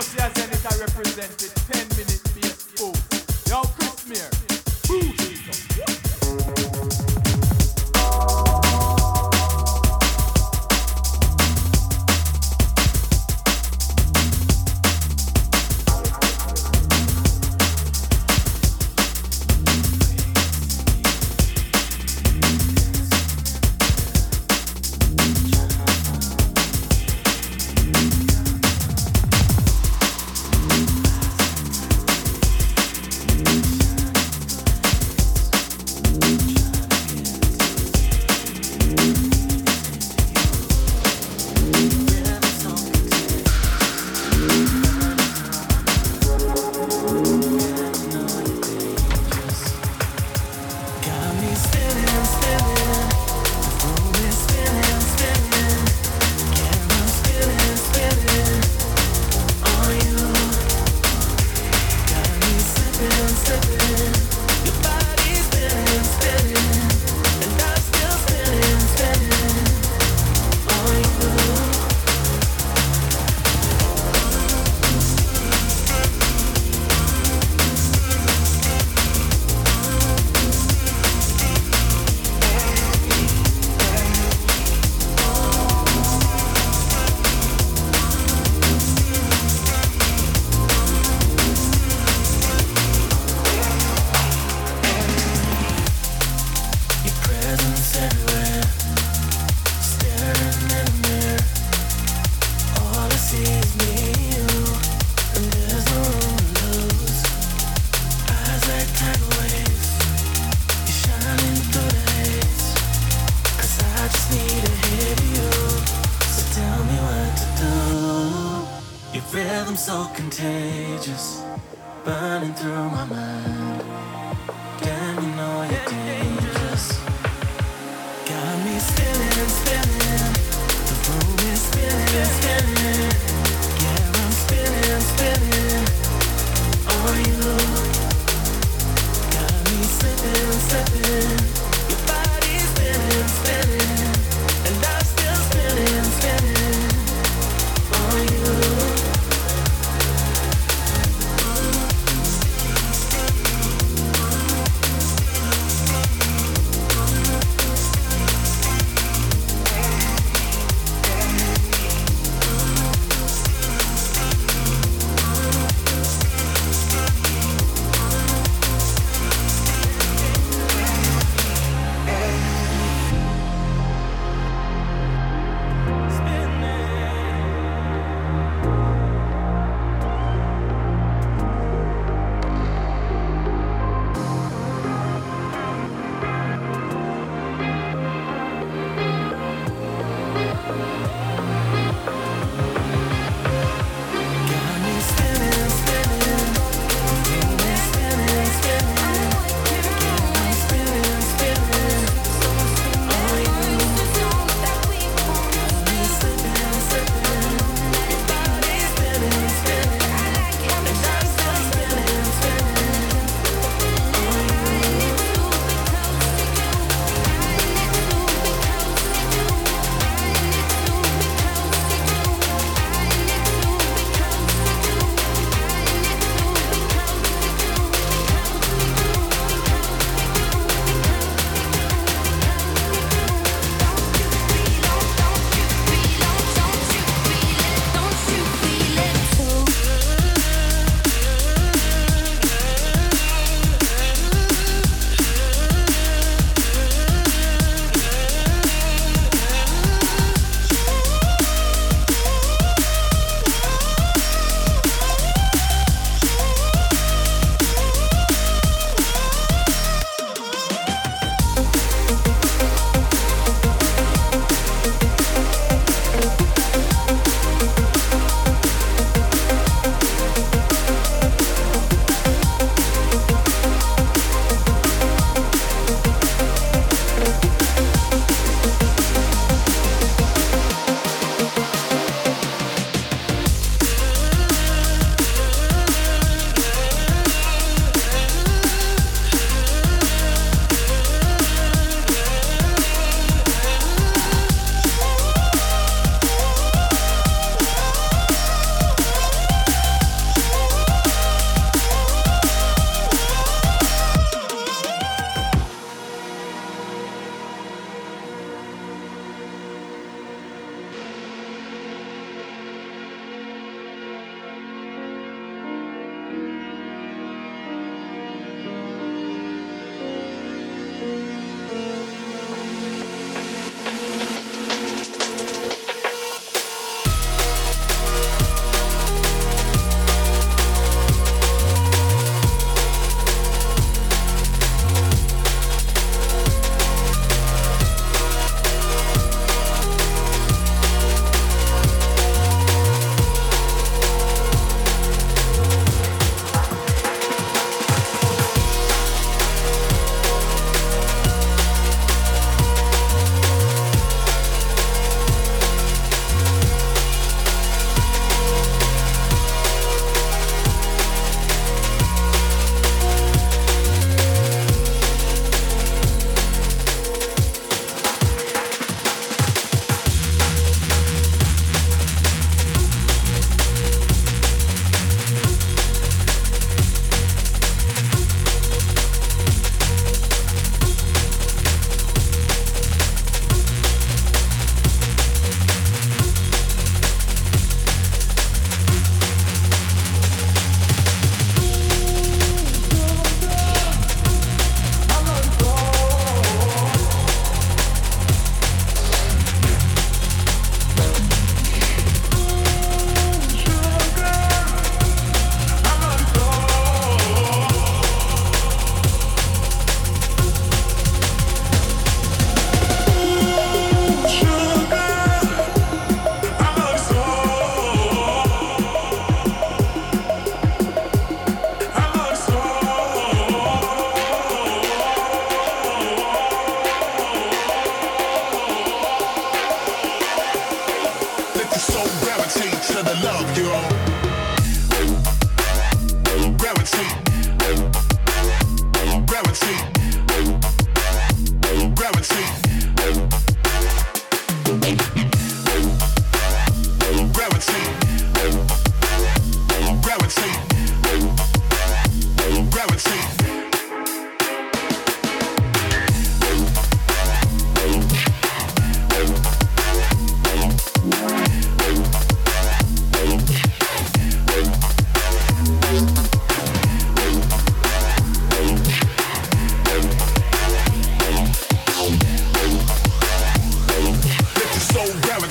know, see, as anything represented, 10 minutes exposed.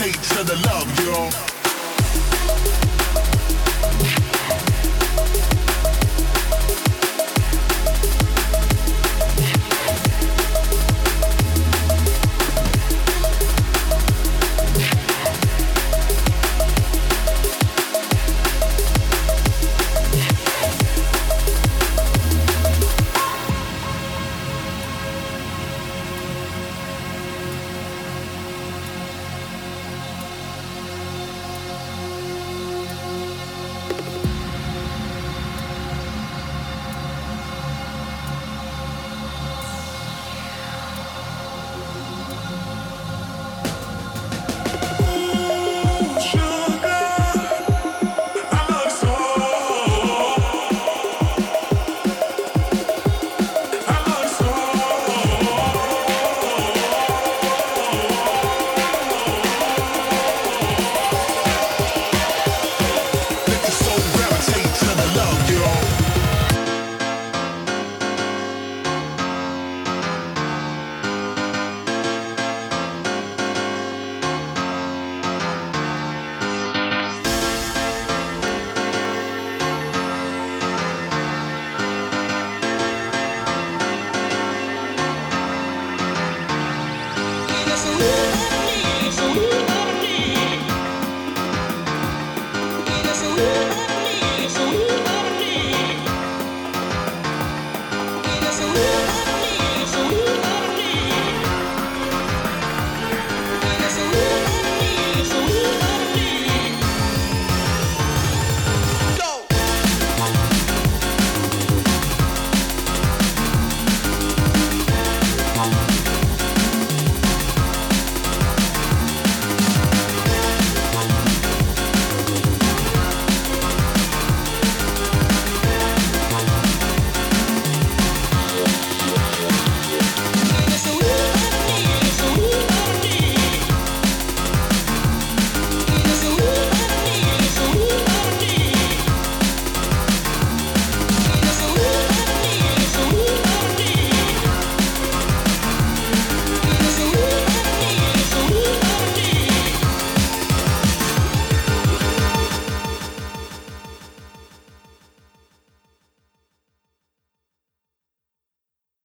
Take to the love, y'all.